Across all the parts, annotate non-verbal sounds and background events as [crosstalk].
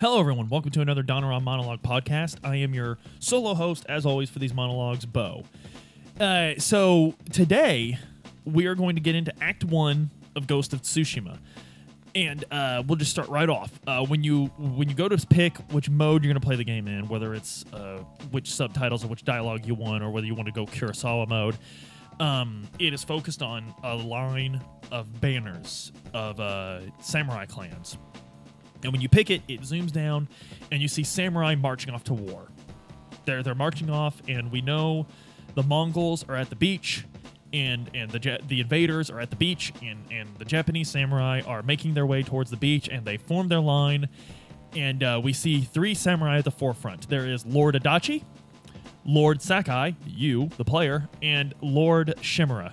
Hello, everyone. Welcome to another Donaron Monologue podcast. I am your solo host, as always, for these monologues, Bo. Uh, so today we are going to get into Act One of Ghost of Tsushima, and uh, we'll just start right off. Uh, when you when you go to pick which mode you're going to play the game in, whether it's uh, which subtitles or which dialogue you want, or whether you want to go Kurosawa mode, um, it is focused on a line of banners of uh, samurai clans. And when you pick it, it zooms down and you see samurai marching off to war. They're they're marching off, and we know the Mongols are at the beach, and and the the invaders are at the beach, and and the Japanese samurai are making their way towards the beach, and they form their line, and uh, we see three samurai at the forefront. There is Lord Adachi, Lord Sakai, you the player, and Lord Shimura.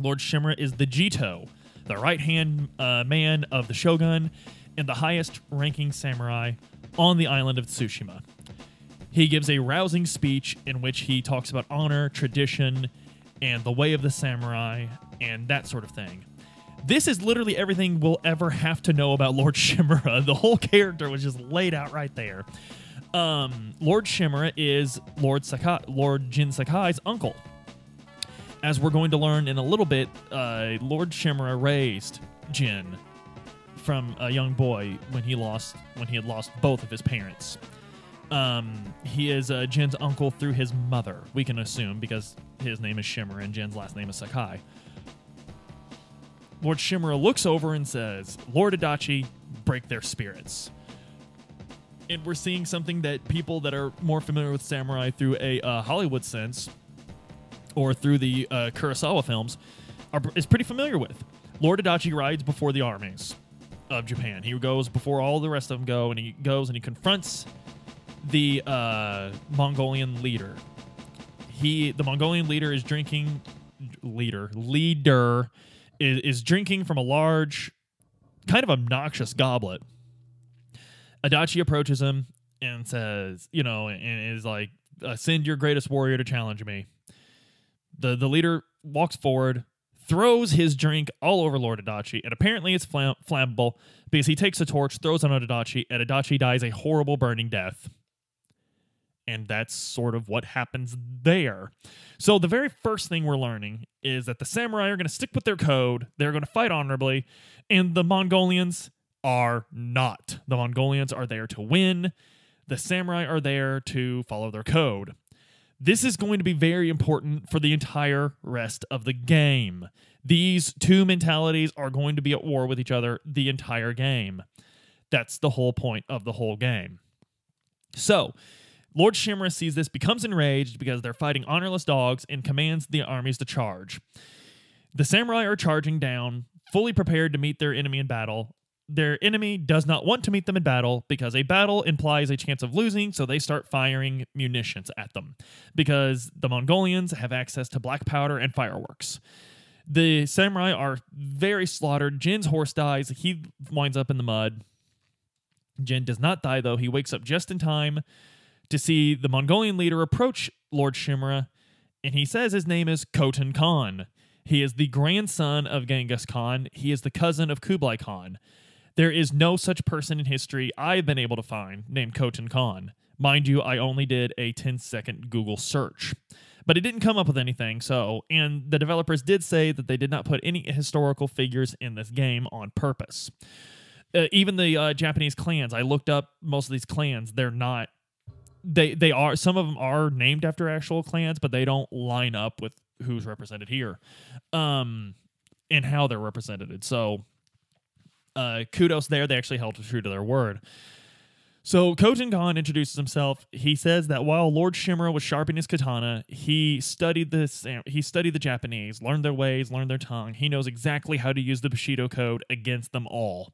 Lord Shimura is the Jito, the right hand uh, man of the shogun, and the highest ranking samurai on the island of Tsushima. He gives a rousing speech in which he talks about honor, tradition, and the way of the samurai, and that sort of thing. This is literally everything we'll ever have to know about Lord [laughs] Shimura. The whole character was just laid out right there. Um, Lord Shimura is Lord Sakai, Lord Jin Sakai's uncle. As we're going to learn in a little bit, uh, Lord Shimura raised Jin from a young boy when he lost when he had lost both of his parents. Um, he is uh, Jin's uncle through his mother. We can assume because his name is Shimura and Jin's last name is Sakai. Lord Shimura looks over and says, "Lord Adachi, break their spirits." And we're seeing something that people that are more familiar with samurai through a uh, Hollywood sense or through the uh, Kurosawa films are, is pretty familiar with. Lord Adachi rides before the armies of Japan. He goes before all the rest of them go, and he goes and he confronts the uh, Mongolian leader. He, the Mongolian leader, is drinking. Leader, leader, is, is drinking from a large, kind of obnoxious goblet. Adachi approaches him and says, you know, and is like, "Send your greatest warrior to challenge me." the The leader walks forward, throws his drink all over Lord Adachi, and apparently it's flam- flammable because he takes a torch, throws it on Adachi, and Adachi dies a horrible burning death. And that's sort of what happens there. So, the very first thing we're learning is that the samurai are going to stick with their code, they're going to fight honorably, and the Mongolians are not. The Mongolians are there to win, the samurai are there to follow their code. This is going to be very important for the entire rest of the game. These two mentalities are going to be at war with each other the entire game. That's the whole point of the whole game. So, Lord Shimura sees this, becomes enraged because they're fighting honorless dogs, and commands the armies to charge. The samurai are charging down, fully prepared to meet their enemy in battle. Their enemy does not want to meet them in battle because a battle implies a chance of losing, so they start firing munitions at them because the Mongolians have access to black powder and fireworks. The samurai are very slaughtered. Jin's horse dies. He winds up in the mud. Jin does not die, though. He wakes up just in time to see the Mongolian leader approach Lord Shimura, and he says his name is Khotun Khan. He is the grandson of Genghis Khan. He is the cousin of Kublai Khan. There is no such person in history I've been able to find named Khotun Khan. Mind you, I only did a 10 second Google search. But it didn't come up with anything, so, and the developers did say that they did not put any historical figures in this game on purpose. Uh, even the uh, Japanese clans, I looked up most of these clans, they're not they they are some of them are named after actual clans, but they don't line up with who's represented here, um, and how they're represented. So, uh, kudos there. They actually held true to their word. So Khotun Khan introduces himself. He says that while Lord Shimura was sharpening his katana, he studied this. He studied the Japanese, learned their ways, learned their tongue. He knows exactly how to use the Bushido code against them all.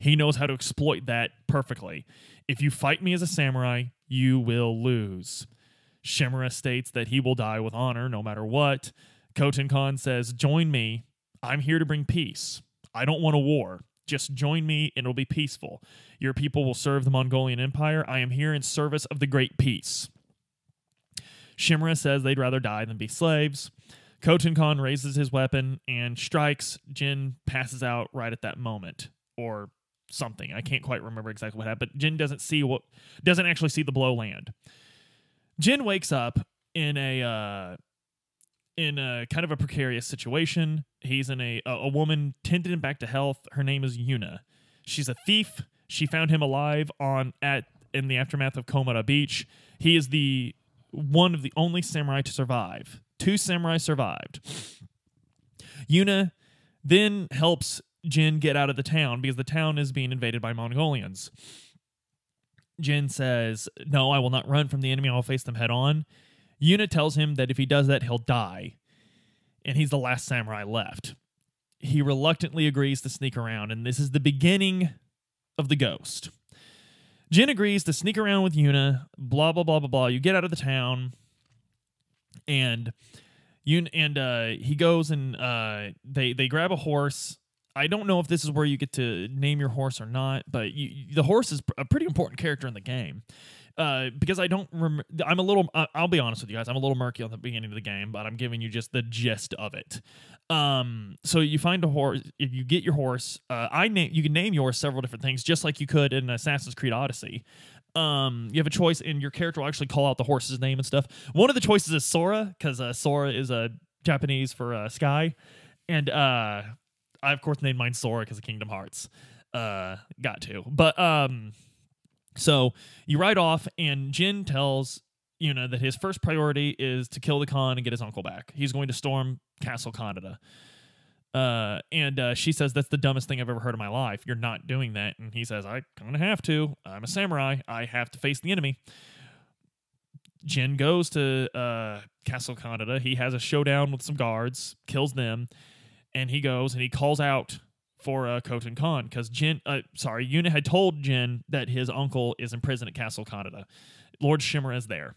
He knows how to exploit that perfectly. If you fight me as a samurai, you will lose. Shimura states that he will die with honor no matter what. Khotun Khan says, Join me. I'm here to bring peace. I don't want a war. Just join me and it'll be peaceful. Your people will serve the Mongolian Empire. I am here in service of the great peace. Shimura says they'd rather die than be slaves. Khotun Khan raises his weapon and strikes. Jin passes out right at that moment, or something. I can't quite remember exactly what happened. But Jin doesn't see what doesn't actually see the blow land. Jin wakes up in a uh, in a kind of a precarious situation. He's in a a, a woman tended him back to health. Her name is Yuna. She's a thief. She found him alive on at in the aftermath of Komoda Beach. He is the one of the only samurai to survive. Two samurai survived. Yuna then helps Jin get out of the town because the town is being invaded by Mongolians. Jin says, No, I will not run from the enemy. I will face them head on. Yuna tells him that if he does that, he'll die. And he's the last samurai left. He reluctantly agrees to sneak around, and this is the beginning of the ghost. Jin agrees to sneak around with Yuna, blah, blah, blah, blah, blah. You get out of the town, and you and uh, he goes and uh, they they grab a horse. I don't know if this is where you get to name your horse or not, but you, the horse is a pretty important character in the game. Uh, because I don't remember. I'm a little. I'll be honest with you guys. I'm a little murky on the beginning of the game, but I'm giving you just the gist of it. Um, so you find a horse. If you get your horse, uh, I name. You can name yours several different things, just like you could in Assassin's Creed Odyssey. Um, you have a choice, and your character will actually call out the horse's name and stuff. One of the choices is Sora, because uh, Sora is a uh, Japanese for uh, sky, and uh, I of course named mine Sora because of Kingdom Hearts. Uh, got to, but um so you ride off, and Jin tells know that his first priority is to kill the Khan and get his uncle back. He's going to storm Castle Kaneda. Uh, and uh, she says that's the dumbest thing I've ever heard in my life. You're not doing that, and he says I kind of have to. I'm a samurai. I have to face the enemy. Jin goes to uh, Castle Kaneda. He has a showdown with some guards, kills them, and he goes and he calls out for uh, Khan because Jin, uh, sorry, Yuna had told Jin that his uncle is in prison at Castle Kaneda. Lord Shimura is there.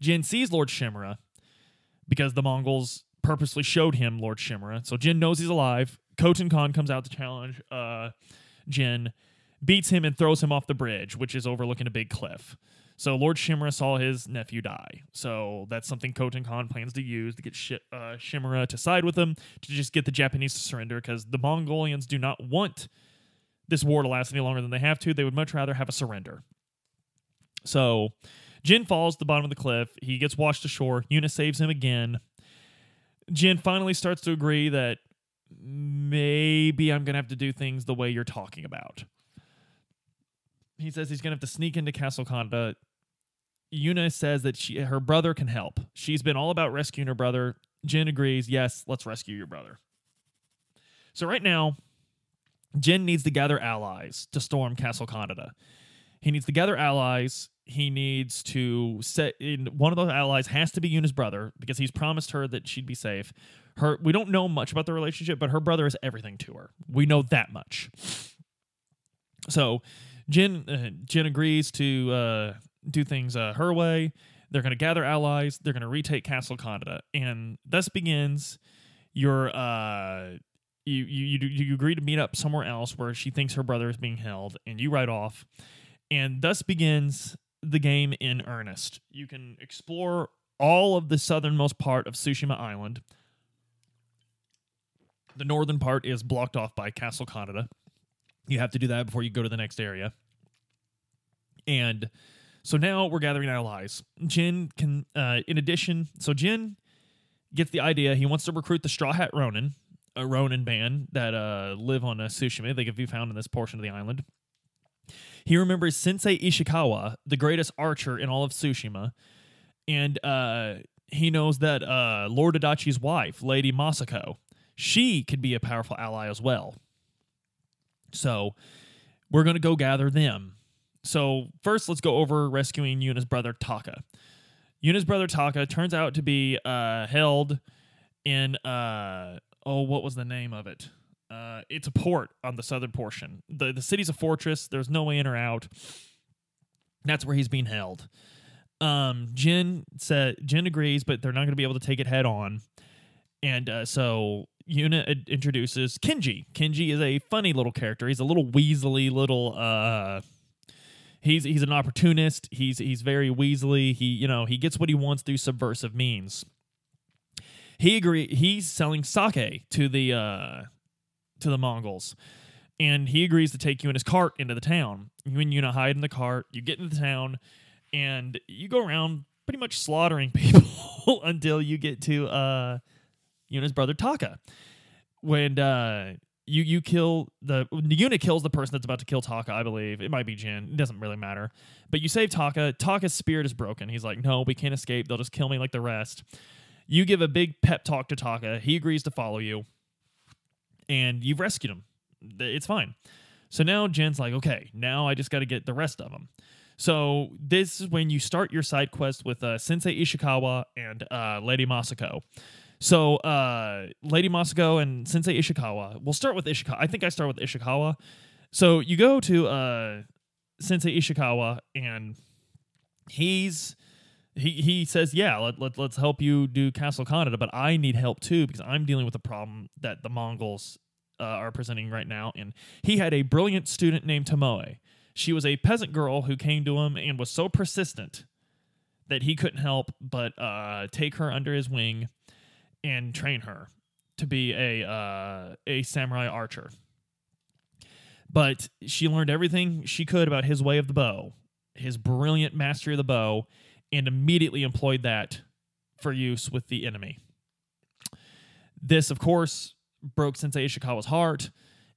Jin sees Lord Shimura because the Mongols purposely showed him Lord Shimura. So Jin knows he's alive. Khotun Khan comes out to challenge uh, Jin, beats him, and throws him off the bridge, which is overlooking a big cliff. So Lord Shimura saw his nephew die. So that's something Khotun Khan plans to use to get Sh- uh, Shimura to side with him to just get the Japanese to surrender because the Mongolians do not want this war to last any longer than they have to. They would much rather have a surrender. So Jin falls to the bottom of the cliff. He gets washed ashore. Yuna saves him again. Jin finally starts to agree that maybe I'm going to have to do things the way you're talking about. He says he's going to have to sneak into Castle Kaneda Yuna says that she her brother can help. She's been all about rescuing her brother. Jin agrees, yes, let's rescue your brother. So right now, Jin needs to gather allies to storm Castle Kaneda. He needs to gather allies. He needs to set in one of those allies has to be Yuna's brother because he's promised her that she'd be safe. Her we don't know much about the relationship, but her brother is everything to her. We know that much. So Jin uh, Jin agrees to uh, do things uh, her way. They're going to gather allies. They're going to retake Castle Kaneda, and thus begins your uh, you, you you you agree to meet up somewhere else where she thinks her brother is being held, and you ride off, and thus begins the game in earnest. You can explore all of the southernmost part of Tsushima Island. The northern part is blocked off by Castle Kaneda. You have to do that before you go to the next area. And so now we're gathering allies. Jin can, uh, in addition, so Jin gets the idea. He wants to recruit the Straw Hat Ronin, a Ronin band that uh, live on uh, Tsushima. They can be found in this portion of the island. He remembers Sensei Ishikawa, the greatest archer in all of Tsushima, and uh, he knows that uh, Lord Adachi's wife, Lady Masako, she could be a powerful ally as well. So we're going to go gather them. So first, let's go over rescuing Yuna's brother Taka. Yuna's brother Taka turns out to be uh, held in uh, oh, what was the name of it? Uh, it's a port on the southern portion. the The city's a fortress. There's no way in or out. That's where he's being held. Um, Jin said Jin agrees, but they're not going to be able to take it head on. And uh, so Yuna introduces Kenji. Kenji is a funny little character. He's a little weaselly little uh he's he's an opportunist. He's he's very weaselly. He you know he gets what he wants through subversive means. He agree. He's selling sake to the uh, to the Mongols, and he agrees to take you in his cart into the town. You and Yuna hide in the cart. You get into the town, and you go around pretty much slaughtering [laughs] people until you get to uh, Yuna's brother Taka. When uh, you you kill the Yuna kills the person that's about to kill Taka, I believe. It might be Jin. It doesn't really matter. But you save Taka. Taka's spirit is broken. He's like, no, we can't escape. They'll just kill me like the rest. You give a big pep talk to Taka. He agrees to follow you. And you've rescued him. It's fine. So now Jin's like, okay, now I just got to get the rest of them. So this is when you start your side quest with uh, Sensei Ishikawa and uh, Lady Masako. So, uh, Lady Masako and Sensei Ishikawa. We'll start with Ishikawa. I think I start with Ishikawa. So you go to uh, Sensei Ishikawa, and he's he he says, "Yeah, let, let let's help you do Castle Kaneda, but I need help too because I'm dealing with a problem that the Mongols uh, are presenting right now." And he had a brilliant student named Tomoe. She was a peasant girl who came to him and was so persistent that he couldn't help but uh, take her under his wing and train her to be a uh, a samurai archer. But she learned everything she could about his way of the bow, his brilliant mastery of the bow, and immediately employed that for use with the enemy. This, of course, broke Sensei Ishikawa's heart,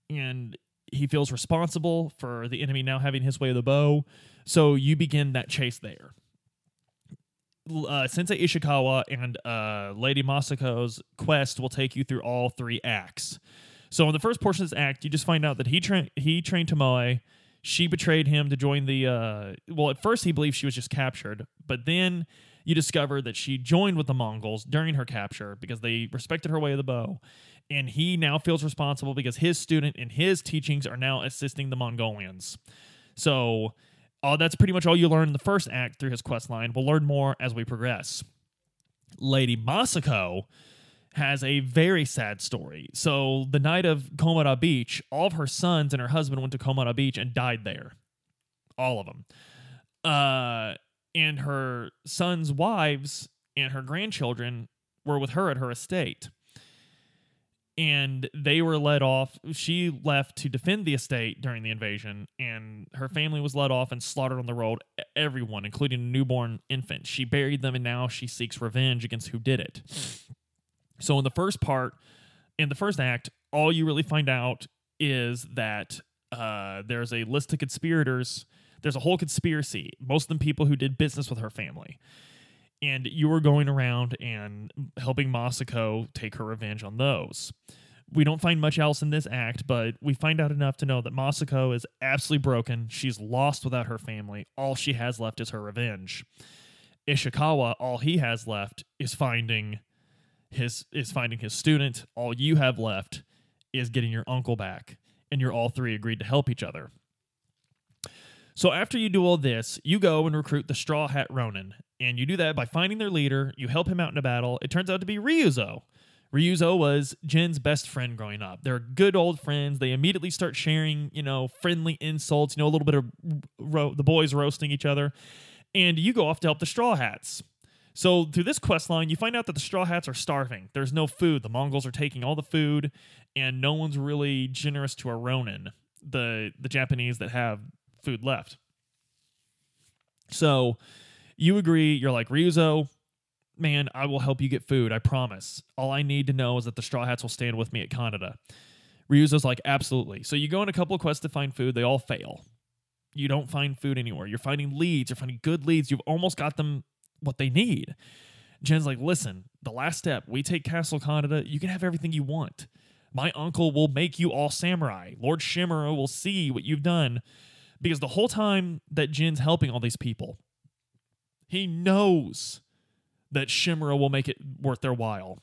and he feels responsible for the enemy now having his way of the bow. So you begin that chase there uh, Sensei Ishikawa and uh, Lady Masako's quest will take you through all three acts. So in the first portion of this act, you just find out that he trained he trained Tomoe. She betrayed him to join the. Uh, well, at first he believed she was just captured, but then you discover that she joined with the Mongols during her capture because they respected her way of the bow. And he now feels responsible because his student and his teachings are now assisting the Mongolians. So uh, that's pretty much all you learn in the first act through his quest line. We'll learn more as we progress. Lady Masako has a very sad story. So, the night of Komoda Beach, all of her sons and her husband went to Komoda Beach and died there. All of them. Uh, and her sons' wives and her grandchildren were with her at her estate and they were let off. She left to defend the estate during the invasion, and her family was let off and slaughtered on the road. Everyone, including a newborn infant. She buried them, and now she seeks revenge against who did it. So, in the first part, in the first act, all you really find out is that uh, there's a list of conspirators. There's a whole conspiracy. Most of them people who did business with her family and you were going around and helping Masako take her revenge on those. We don't find much else in this act, but we find out enough to know that Masako is absolutely broken. She's lost without her family. All she has left is her revenge. Ishikawa, all he has left is finding his is finding his student. All you have left is getting your uncle back, and you're all three agreed to help each other. So after you do all this, you go and recruit the Straw Hat Ronin, and you do that by finding their leader. You help him out in a battle. It turns out to be Ryuzo. Ryuzo was Jin's best friend growing up. They're good old friends. They immediately start sharing, you know, friendly insults, you know, a little bit of the boys roasting each other. And you go off to help the Straw Hats. So through this quest line, you find out that the Straw Hats are starving. There's no food. The Mongols are taking all the food, and no one's really generous to a Ronin, the the Japanese that have food left. So you agree, you're like, Ryuzo, man, I will help you get food, I promise. All I need to know is that the Straw Hats will stand with me at Kaneda. Ryuzo's like, absolutely. So you go on a couple of quests to find food, they all fail. You don't find food anywhere. You're finding leads, you're finding good leads, you've almost got them what they need. Jin's like, listen, the last step, we take Castle Kaneda, you can have everything you want. My uncle will make you all samurai. Lord Shimura will see what you've done because the whole time that Jin's helping all these people, he knows that Shimura will make it worth their while.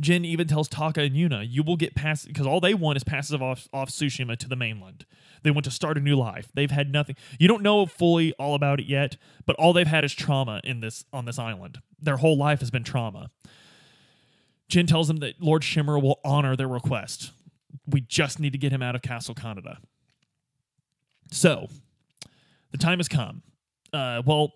Jin even tells Taka and Yuna, you will get past because all they want is passes off off Tsushima to the mainland. They want to start a new life. They've had nothing. You don't know fully all about it yet, but all they've had is trauma in this on this island. Their whole life has been trauma. Jin tells them that Lord Shimura will honor their request. We just need to get him out of Castle Kaneda. So, the time has come. Uh, well,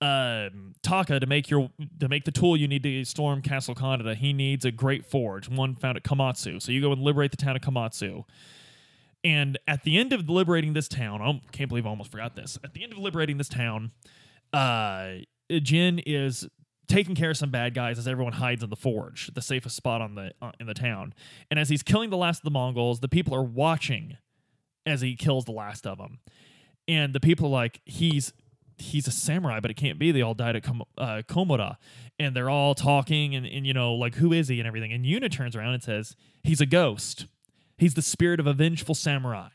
um, Taka to make your to make the tool you need to storm Castle Kaneda, he needs a great forge, one found at Komatsu. So you go and liberate the town of Komatsu. And at the end of liberating this town, I can't believe I almost forgot this. At the end of liberating this town, uh, Jin is taking care of some bad guys as everyone hides in the forge, the safest spot on the uh, in the town. And as he's killing the last of the Mongols, the people are watching as he kills the last of them. And the people are like, he's he's a samurai, but it can't be. They all died at Kom- uh, Komoda. And they're all talking and, and, you know, like, who is he and everything. And Yuna turns around and says, he's a ghost. He's the spirit of a vengeful samurai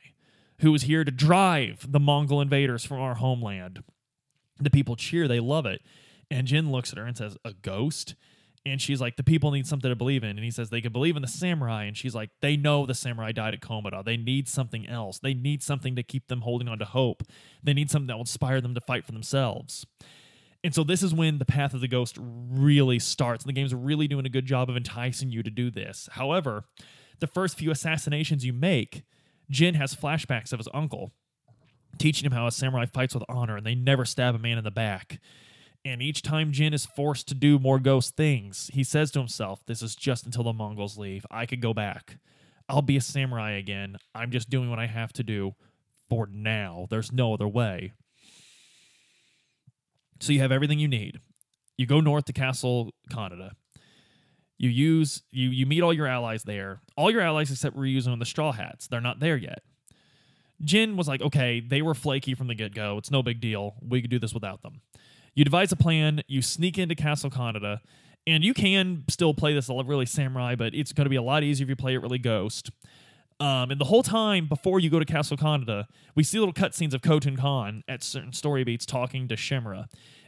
who is here to drive the Mongol invaders from our homeland. The people cheer, they love it. And Jin looks at her and says, A ghost? And she's like, The people need something to believe in. And he says, They can believe in the samurai. And she's like, They know the samurai died at Komoda. They need something else. They need something to keep them holding on to hope. They need something that will inspire them to fight for themselves. And so this is when the path of the ghost really starts. And the game's really doing a good job of enticing you to do this. However, the first few assassinations you make, Jin has flashbacks of his uncle teaching him how a samurai fights with honor and they never stab a man in the back. And each time Jin is forced to do more ghost things, he says to himself, This is just until the Mongols leave. I could go back. I'll be a samurai again. I'm just doing what I have to do for now. There's no other way. So you have everything you need. You go north to Castle Kaneda. You use you you meet all your allies there. All your allies except Ryuzo and the Straw Hats. They're not there yet. Jin was like, okay, they were flaky from the get go. It's no big deal. We could do this without them. You devise a plan. You sneak into Castle Kaneda, and you can still play this really samurai, but it's going to be a lot easier if you play it really ghost. Um, and the whole time before you go to Castle Kaneda, we see little cutscenes of Khotun Khan at certain story beats talking to Shimura.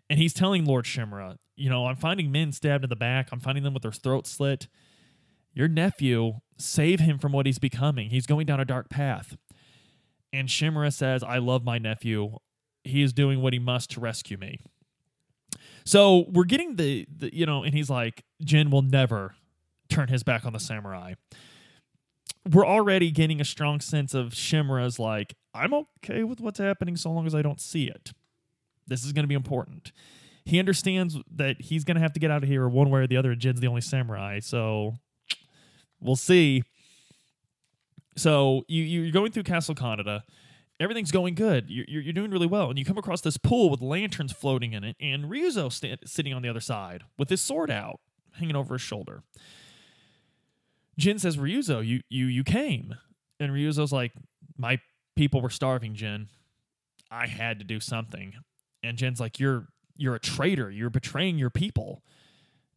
And he's telling Lord Shimura, you know, I'm finding men stabbed in the back. I'm finding them with their throats slit. Your nephew, save him from what he's becoming. He's going down a dark path. And Shimura says, I love my nephew. He is doing what he must to rescue me. So we're getting the, the you know, and he's like, Jin will never turn his back on the samurai. We're already getting a strong sense of Shimura's like, I'm okay with what's happening so long as I don't see it. This is going to be important. He understands that he's going to have to get out of here one way or the other. Jin's the only samurai, so we'll see. So you you're going through Castle Kaneda. Everything's going good. You're, you're doing really well. And you come across this pool with lanterns floating in it, and Ryuzo sitting on the other side with his sword out, hanging over his shoulder. Jin says, Ryuzo, you, you, you came. And Ryuzo's like, My people were starving, Jin. I had to do something. And Jin's like, You're you're a traitor. You're betraying your people.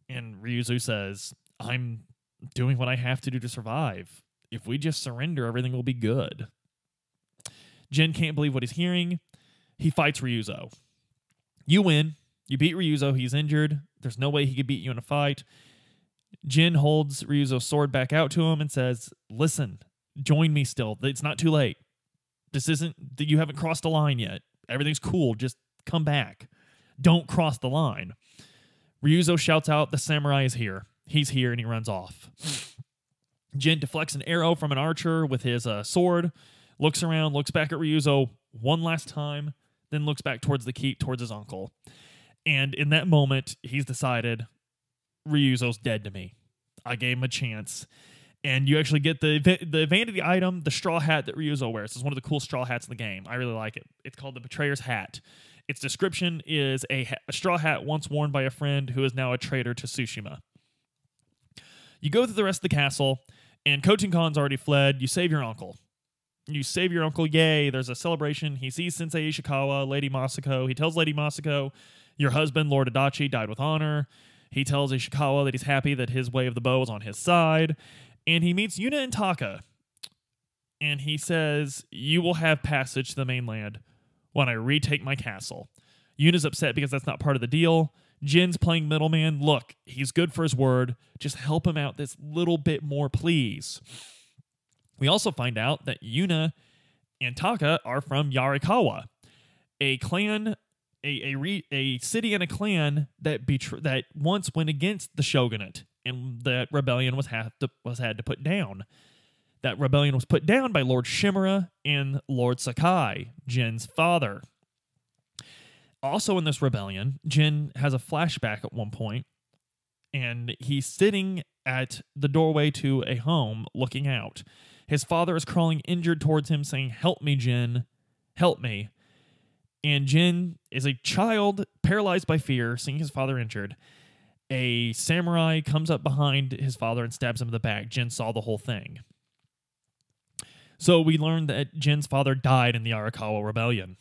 And Ryuzo says, I'm doing what I have to do to survive. If we just surrender, everything will be good. Jin can't believe what he's hearing. He fights Ryuzo. You win. You beat Ryuzo. He's injured. There's no way he could beat you in a fight. Jin holds Ryuzo's sword back out to him and says, Listen, join me still. It's not too late. This isn't, you haven't crossed the line yet. Everything's cool. Just come back. Don't cross the line. Ryuzo shouts out, The samurai is here. He's here, and he runs off. Jin deflects an arrow from an archer with his uh, sword, looks around, looks back at Ryuzo one last time, then looks back towards the keep, towards his uncle. And in that moment, he's decided Ryuzo's dead to me. I gave him a chance. And you actually get the the vanity item, the straw hat that Ryuzo wears. It's one of the cool straw hats in the game. I really like it. It's called the Betrayer's Hat. Its description is a, a straw hat once worn by a friend who is now a traitor to Tsushima. You go through the rest of the castle, and Khotun Khan's already fled. You save your uncle. You save your uncle. Yay, there's a celebration. He sees Sensei Ishikawa, Lady Masako. He tells Lady Masako, Your husband, Lord Adachi, died with honor. He tells Ishikawa that he's happy that his way of the bow is on his side. And he meets Yuna and Taka. And he says, You will have passage to the mainland when I retake my castle. Yuna's upset because that's not part of the deal. Jin's playing middleman. Look, he's good for his word. Just help him out this little bit more, please. We also find out that Yuna and Taka are from Yarikawa, a clan, a a, re, a city and a clan that that once went against the shogunate, and that rebellion was have to, was had to put down. That rebellion was put down by Lord Shimura and Lord Sakai, Jin's father. Also, in this rebellion, Jin has a flashback at one point, and he's sitting at the doorway to a home looking out. His father is crawling injured towards him, saying, Help me, Jin. Help me. And Jin is a child paralyzed by fear, seeing his father injured. A samurai comes up behind his father and stabs him in the back. Jin saw the whole thing. So we learned that Jin's father died in the Arakawa rebellion.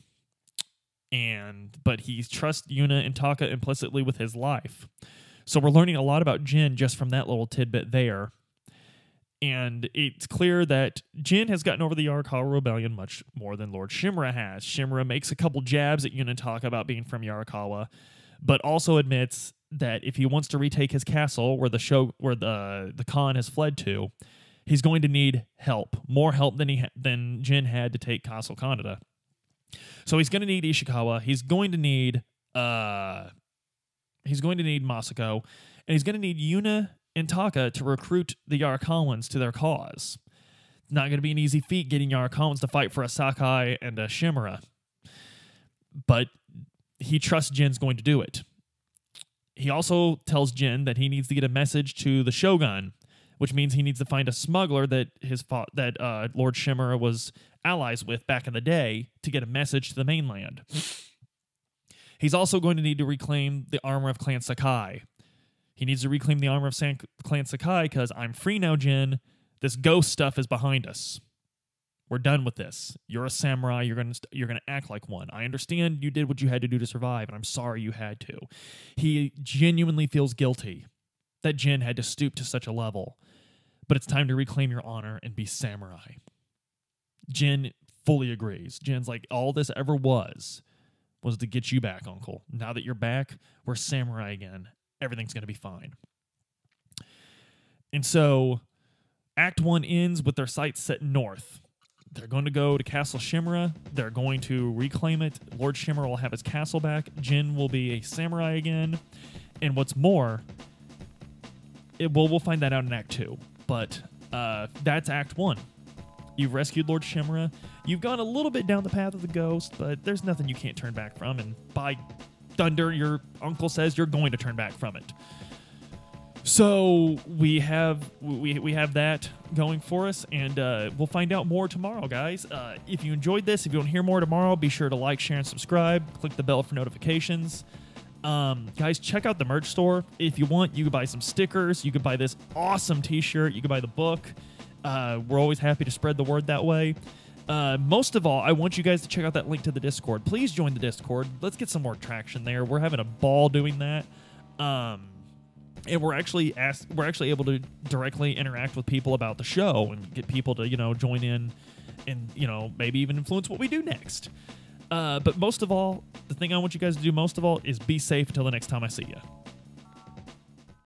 And but he trusts Yuna and Taka implicitly with his life. So we're learning a lot about Jin just from that little tidbit there. And it's clear that Jin has gotten over the Yarikawa rebellion much more than Lord Shimura has. Shimura makes a couple jabs at Yunataka about being from Yarikawa, but also admits that if he wants to retake his castle where the show where the the Khan has fled to, he's going to need help, more help than he ha- than Jin had to take Castle Kaneda. So he's going to need Ishikawa. He's going to need uh he's going to need Masako, and he's going to need Yuna and Taka to recruit the Yarakawans to their cause. Not going to be an easy feat getting Yarakawans to fight for a Sakai and a Shimura, but he trusts Jin's going to do it. He also tells Jin that he needs to get a message to the Shogun, which means he needs to find a smuggler that his that uh, Lord Shimura was allies with back in the day to get a message to the mainland. He's also going to need to reclaim the armor of Clan Sakai. He needs to reclaim the armor of San- Clan Sakai because I'm free now, Jin. This ghost stuff is behind us. We're done with this. You're a samurai. You're gonna st- you're gonna act like one. I understand you did what you had to do to survive, and I'm sorry you had to. He genuinely feels guilty that Jin had to stoop to such a level, but it's time to reclaim your honor and be samurai. Jin fully agrees. Jin's like, all this ever was was to get you back, Uncle. Now that you're back, we're samurai again. Everything's going to be fine. And so, Act 1 ends with their sights set north. They're going to go to Castle Shimura. They're going to reclaim it. Lord Shimura will have his castle back. Jin will be a samurai again. And what's more, it, well, we'll find that out in Act 2. But uh, that's Act 1. You've rescued Lord Shimura. You've gone a little bit down the path of the ghost, but there's nothing you can't turn back from. And by thunder, your uncle says you're going to turn back from it. So we have we, we have that going for us, and uh, we'll find out more tomorrow, guys. Uh, if you enjoyed this, if you want to hear more tomorrow, be sure to like, share, and subscribe. Click the bell for notifications. Um, guys, check out the merch store. If you want, you can buy some stickers. You could buy this awesome T-shirt. You could buy the book. Uh, we're always happy to spread the word that way. Uh, most of all, I want you guys to check out that link to the Discord. Please join the Discord. Let's get some more traction there. We're having a ball doing that. Um, and we're actually asked, we're actually able to directly interact with people about the show and get people to you know join in and you know maybe even influence what we do next. Uh, but most of all, the thing I want you guys to do most of all is be safe until the next time I see you.